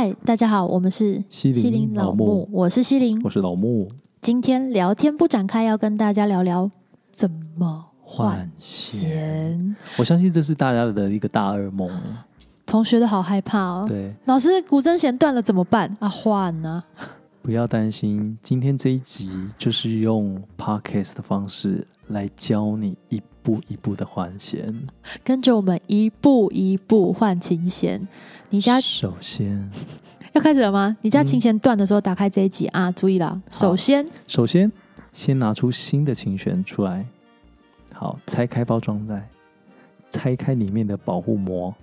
嗨，大家好，我们是西林老木，我是西林，我是老木。今天聊天不展开，要跟大家聊聊怎么换弦。我相信这是大家的一个大噩梦。同学都好害怕哦。对，老师，古筝弦断了怎么办？啊，换呢？不要担心，今天这一集就是用 podcast 的方式来教你一步一步的换弦，跟着我们一步一步换琴弦。你家首先要开始了吗？你家琴弦断的时候，打开这一集、嗯、啊，注意了。首先，首先先拿出新的琴弦出来，好，拆开包装袋，拆开里面的保护膜。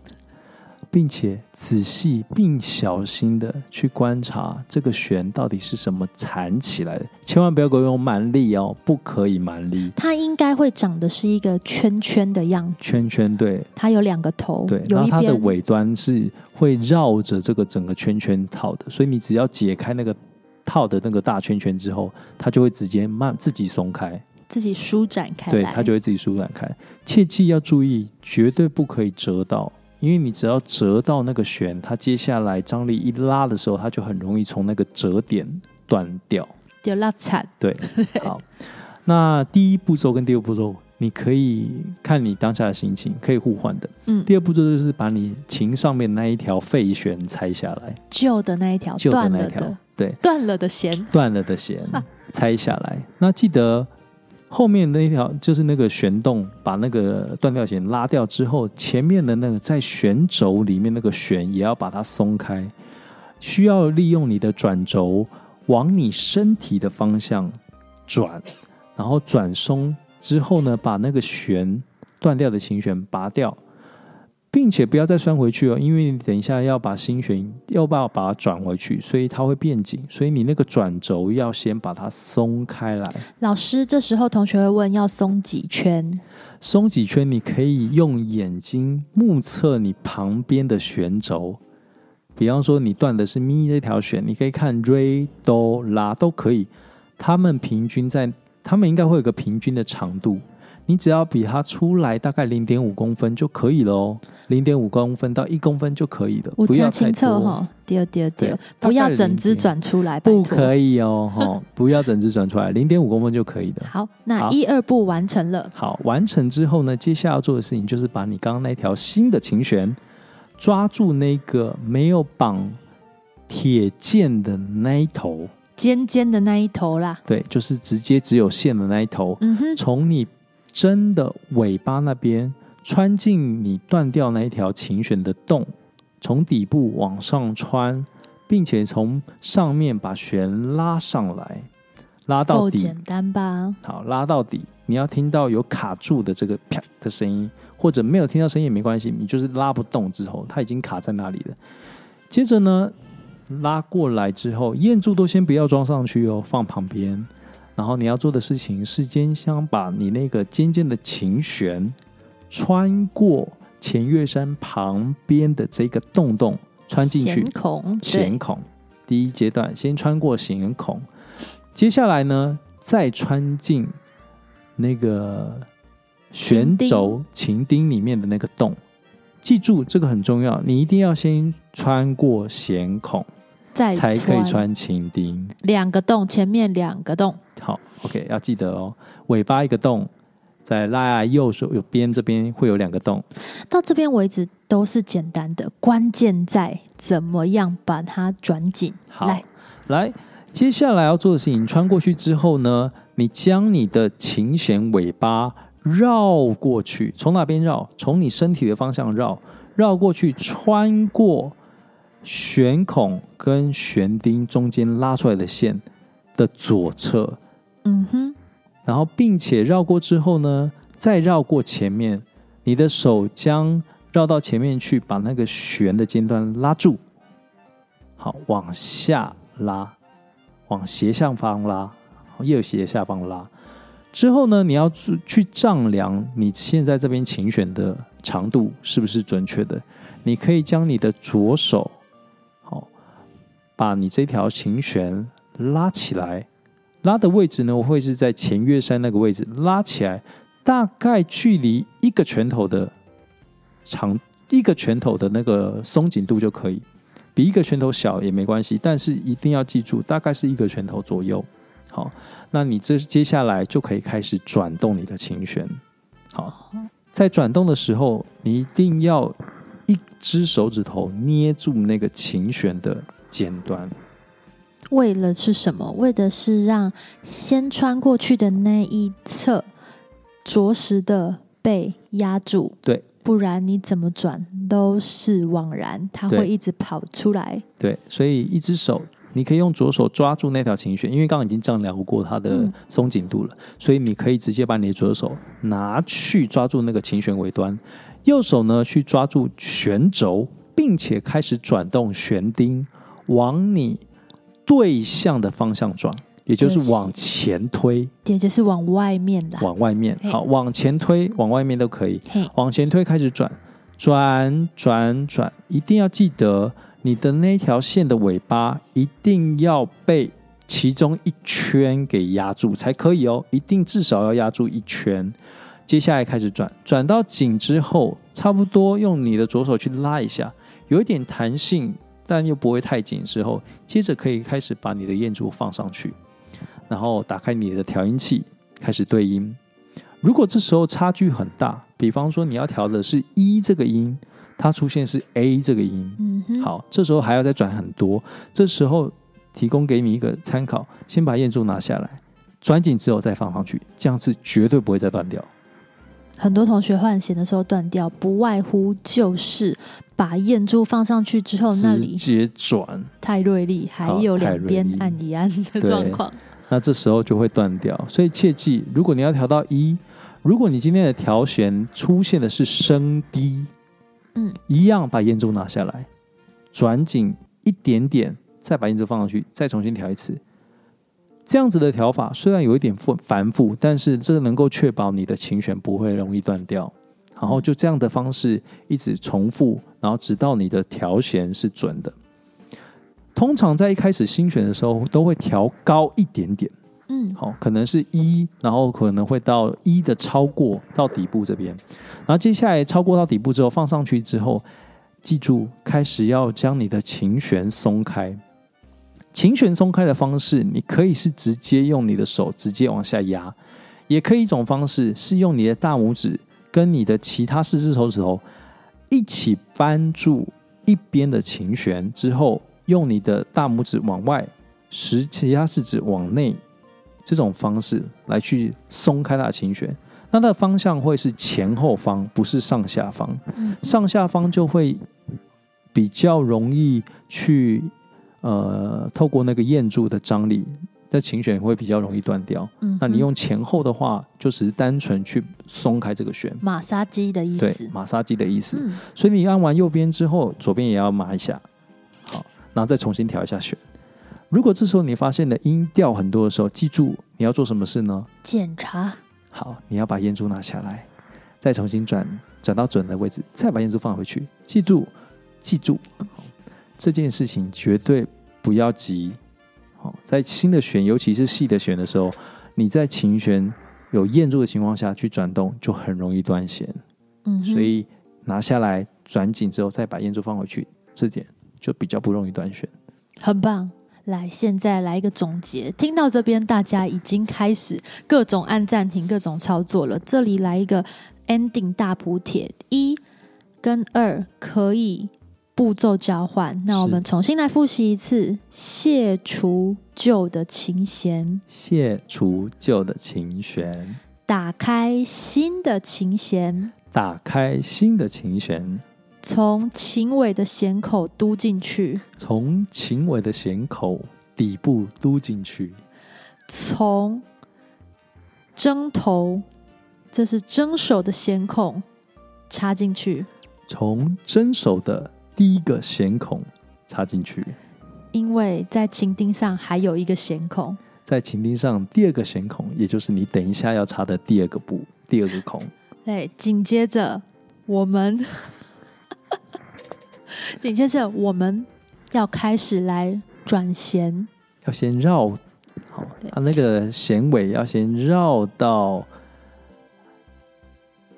并且仔细并小心的去观察这个弦到底是什么缠起来的，千万不要给我用蛮力哦，不可以蛮力。它应该会长的是一个圈圈的样子，圈圈对，它有两个头，对，然后它的尾端是会绕着这个整个圈圈套的，所以你只要解开那个套的那个大圈圈之后，它就会直接慢自己松开，自己舒展开，对，它就会自己舒展开。切记要注意，绝对不可以折到。因为你只要折到那个弦，它接下来张力一拉的时候，它就很容易从那个折点断掉，掉拉惨。对，好。那第一步骤跟第二步骤，你可以看你当下的心情，可以互换的。嗯。第二步骤就是把你琴上面那一条废弦拆下来，旧的那一条，旧的那一条，对，断了的弦，断了的弦，拆下来。那记得。后面那一条就是那个弦洞，把那个断掉弦拉掉之后，前面的那个在旋轴里面那个旋也要把它松开，需要利用你的转轴往你身体的方向转，然后转松之后呢，把那个旋断掉的琴弦拔掉。并且不要再拴回去哦，因为你等一下要把心弦要不要把它转回去，所以它会变紧，所以你那个转轴要先把它松开来。老师，这时候同学会问要松几圈？松几圈？你可以用眼睛目测你旁边的弦轴，比方说你断的是咪这条弦，你可以看 re do la 都可以，它们平均在，它们应该会有个平均的长度。你只要比它出来大概零点五公分就可以了哦，零点五公分到一公分就可以了，不要太多哈。第二、第二、第二，不要整只转出来，不可以哦，哈，不要整只转出来，零点五公分就可以的。好，那一二步完成了。好，完成之后呢，接下来要做的事情就是把你刚刚那条新的琴弦抓住那个没有绑铁剑的那一头，尖尖的那一头啦。对，就是直接只有线的那一头。嗯哼，从你。针的尾巴那边穿进你断掉那一条琴弦的洞，从底部往上穿，并且从上面把弦拉上来，拉到底。简单吧？好，拉到底。你要听到有卡住的这个啪的声音，或者没有听到声音也没关系，你就是拉不动之后，它已经卡在那里了。接着呢，拉过来之后，雁柱都先不要装上去哦，放旁边。然后你要做的事情是，先想把你那个尖尖的琴弦穿过前月山旁边的这个洞洞穿进去。弦孔，弦孔。第一阶段先穿过弦孔，接下来呢，再穿进那个弦轴琴钉里面的那个洞。记住这个很重要，你一定要先穿过弦孔，再才可以穿琴钉。两个洞，前面两个洞。好，OK，要记得哦。尾巴一个洞，在拉右手右边这边会有两个洞。到这边为止都是简单的，关键在怎么样把它转紧。好，来，来，接下来要做的事情，穿过去之后呢，你将你的琴弦尾巴绕过去，从哪边绕？从你身体的方向绕，绕过去，穿过弦孔跟弦钉中间拉出来的线的左侧。嗯哼，然后并且绕过之后呢，再绕过前面，你的手将绕到前面去，把那个弦的尖端拉住，好，往下拉，往斜上方拉，右斜下方拉。之后呢，你要去丈量你现在这边琴弦的长度是不是准确的。你可以将你的左手，好，把你这条琴弦拉起来。拉的位置呢，我会是在前月山那个位置拉起来，大概距离一个拳头的长，一个拳头的那个松紧度就可以。比一个拳头小也没关系，但是一定要记住，大概是一个拳头左右。好，那你这接下来就可以开始转动你的琴弦。好，在转动的时候，你一定要一只手指头捏住那个琴弦的尖端。为了是什么？为的是让先穿过去的那一侧着实的被压住。对。不然你怎么转都是枉然，它会一直跑出来。对，所以一只手你可以用左手抓住那条琴弦，因为刚刚已经丈量过它的松紧度了，嗯，所以你可以直接把你的左手拿去抓住那个琴弦尾端，右手呢去抓住弦轴，并且开始转动弦钉，往你对象的方向转。也就是往前推，也就是往外面的，往外面。好，往前推，往外面都可以。往前推，开始转，转转转，一定要记得你的那条线的尾巴一定要被其中一圈给压住才可以哦，一定至少要压住一圈。接下来开始转，转到紧之后，差不多用你的左手去拉一下，有一点弹性，但又不会太紧之后，接着可以开始把你的燕柱放上去。然后打开你的调音器，开始对音。如果这时候差距很大，比方说你要调的是 E 这个音，它出现是 A 这个音，嗯，好，这时候还要再转很多。这时候提供给你一个参考，先把燕柱拿下来，转紧之后再放上去，这样子绝对不会再断掉。很多同学换弦的时候断掉，不外乎就是把燕珠放上去之后，那里直接转太锐利，还有两边按一按的状况。那这时候就会断掉，所以切记，如果你要调到一，如果你今天的调弦出现的是升低，嗯，一样把燕珠拿下来，转紧一点点，再把燕珠放上去，再重新调一次。这样子的调法虽然有一点复繁复，但是这个能够确保你的琴弦不会容易断掉。然后就这样的方式一直重复，然后直到你的调弦是准的。通常在一开始新弦的时候，都会调高一点点，嗯，好，可能是一，然后可能会到一的超过到底部这边，然后接下来超过到底部之后放上去之后，记住开始要将你的琴弦松开。琴弦松开的方式，你可以是直接用你的手直接往下压，也可以一种方式是用你的大拇指跟你的其他四只手指头一起扳住一边的琴弦之后。用你的大拇指往外，使其他四指往内，这种方式来去松开它的琴弦，那它的方向会是前后方，不是上下方。上下方就会比较容易去呃透过那个燕柱的张力，那琴弦会比较容易断掉。嗯那你用前后的话，就只是单纯去松开这个弦。马杀鸡的意思。对，马杀鸡的意思。所以你按完右边之后，左边也要麻一下。好然后再重新调一下弦。如果这时候你发现的音调很多的时候，记住你要做什么事呢？检查。好，你要把燕柱拿下来，再重新转转到准的位置，再把燕柱放回去。记住，记住这件事情绝对不要急。好，在新的弦，尤其是细的弦的时候，你在琴弦有雁柱的情况下去转动，就很容易断弦。嗯，所以拿下来转紧之后，再把雁柱放回去，这点。就比较不容易断弦，很棒。来，现在来一个总结。听到这边，大家已经开始各种按暂停、各种操作了。这里来一个 ending 大补帖，一跟二可以步骤交换。那我们重新来复习一次：卸除旧的琴弦，卸除旧的琴弦，打开新的琴弦，打开新的琴弦。从琴尾的弦口嘟进去，从琴尾的弦口底部嘟进去，从针头，这是针手的弦孔插进去，从针手的第一个弦孔插进去，因为在琴钉上还有一个弦孔，在琴钉上第二个弦孔，也就是你等一下要插的第二个部，第二个孔。对，紧接着我们。紧接着，我们要开始来转弦，要先绕，好，它那个弦尾要先绕到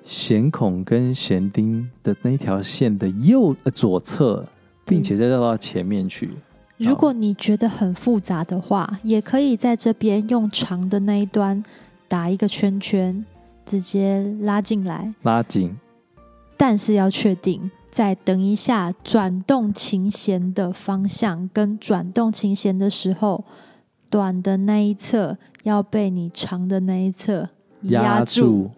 弦孔跟弦钉的那条线的右、呃、左侧并且再绕到前面去。如果你觉得很复杂的话，也可以在这边用长的那一端打一个圈圈，直接拉进来，拉紧。但是要确定，在等一下转动琴弦的方向跟转动琴弦的时候，短的那一侧要被你长的那一侧压住。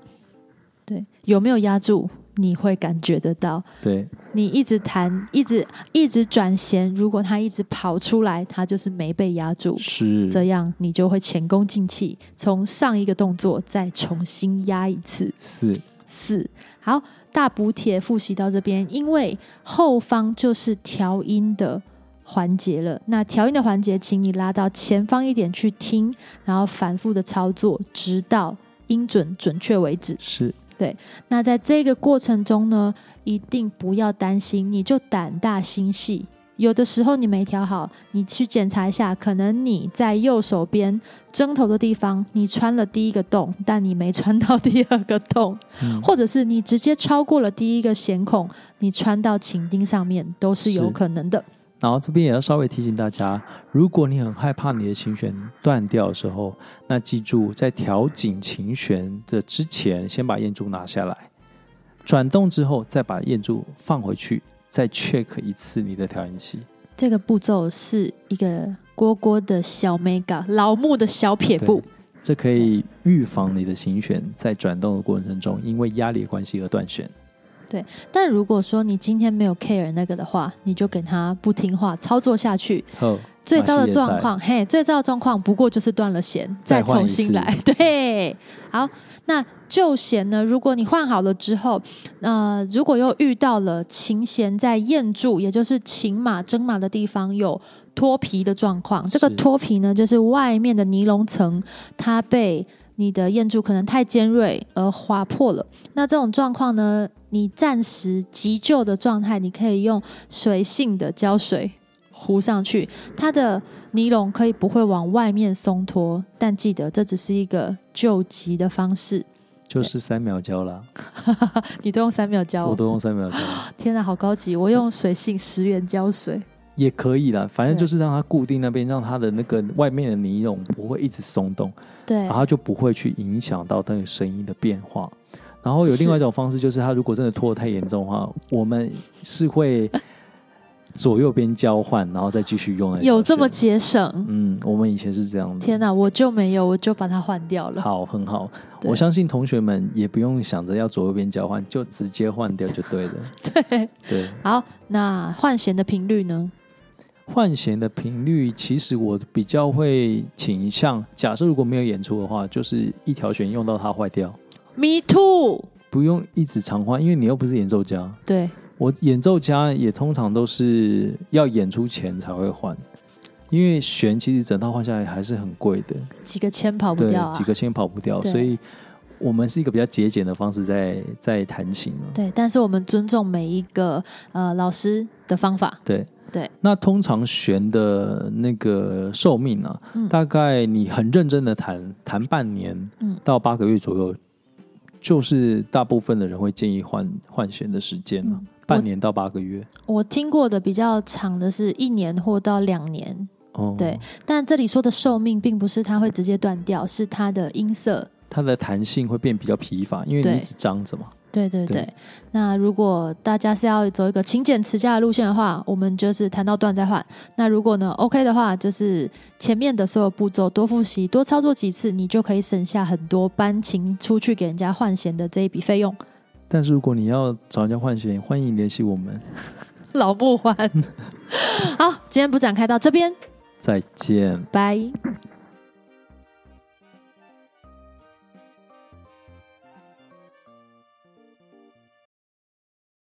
住对，有没有压住？你会感觉得到。对，你一直弹，一直一直转弦，如果它一直跑出来，它就是没被压住。是，这样你就会前功尽弃，从上一个动作再重新压一次。四四，好。大补帖复习到这边，因为后方就是调音的环节了。那调音的环节，请你拉到前方一点去听，然后反复的操作，直到音准准确为止。是对。那在这个过程中呢，一定不要担心，你就胆大心细。有的时候你没调好，你去检查一下，可能你在右手边针头的地方，你穿了第一个洞，但你没穿到第二个洞，嗯、或者是你直接超过了第一个弦孔，你穿到琴钉上面都是有可能的。然后这边也要稍微提醒大家，如果你很害怕你的琴弦断掉的时候，那记住在调紧琴弦的之前，先把燕柱拿下来，转动之后再把燕柱放回去。再 check 一次你的调音器，这个步骤是一个蝈蝈的小 mega 老木的小撇步，这可以预防你的琴弦在转动的过程中因为压力关系而断弦。对，但如果说你今天没有 care 那个的话，你就给他不听话操作下去。最糟的状况，嘿，最糟的状况不过就是断了弦，再重新来。对，好。那旧弦呢？如果你换好了之后，呃，如果又遇到了琴弦在燕柱，也就是琴马筝马的地方有脱皮的状况，这个脱皮呢，就是外面的尼龙层它被你的燕柱可能太尖锐而划破了。那这种状况呢，你暂时急救的状态，你可以用水性的胶水糊上去，它的尼龙可以不会往外面松脱，但记得这只是一个救急的方式，就是三秒胶啦。你都用三秒胶，我都用三秒胶。天哪，好高级！我用水性十元胶水也可以啦，反正就是让它固定那边，让它的那个外面的尼龙不会一直松动，对，然后就不会去影响到那个声音的变化。然后有另外一种方式，就是它如果真的脱得太严重的话，我们是会。左右边交换，然后再继续用。有这么节省？嗯，我们以前是这样的。天哪，我就没有，我就把它换掉了。好，很好。我相信同学们也不用想着要左右边交换，就直接换掉就对了。对对。好，那换弦的频率呢？换弦的频率，其实我比较会倾向，假设如果没有演出的话，就是一条弦用到它坏掉。Me too。不用一直常换，因为你又不是演奏家。对。我演奏家也通常都是要演出前才会换，因为弦其实整套换下来还是很贵的，几个千跑不掉啊，几个千跑不掉，所以我们是一个比较节俭的方式在在弹琴。对，但是我们尊重每一个呃老师的方法。对对，那通常弦的那个寿命呢、啊，嗯、大概你很认真的弹弹半年，到八个月左右，就是大部分的人会建议换换弦的时间了。嗯半年到八个月，我听过的比较长的是一年或到两年。哦，对，但这里说的寿命并不是它会直接断掉，是它的音色，它的弹性会变比较疲乏，因为你一直张着嘛。对对对，对。那如果大家是要走一个勤俭持家的路线的话，我们就是弹到断再换。那如果呢，OK 的话，就是前面的所有步骤多复习、多操作几次，你就可以省下很多搬琴出去给人家换弦的这一笔费用。但是如果你要找人家换弦，欢迎联系我们。老不换。好，今天不展开到这边，再见，拜。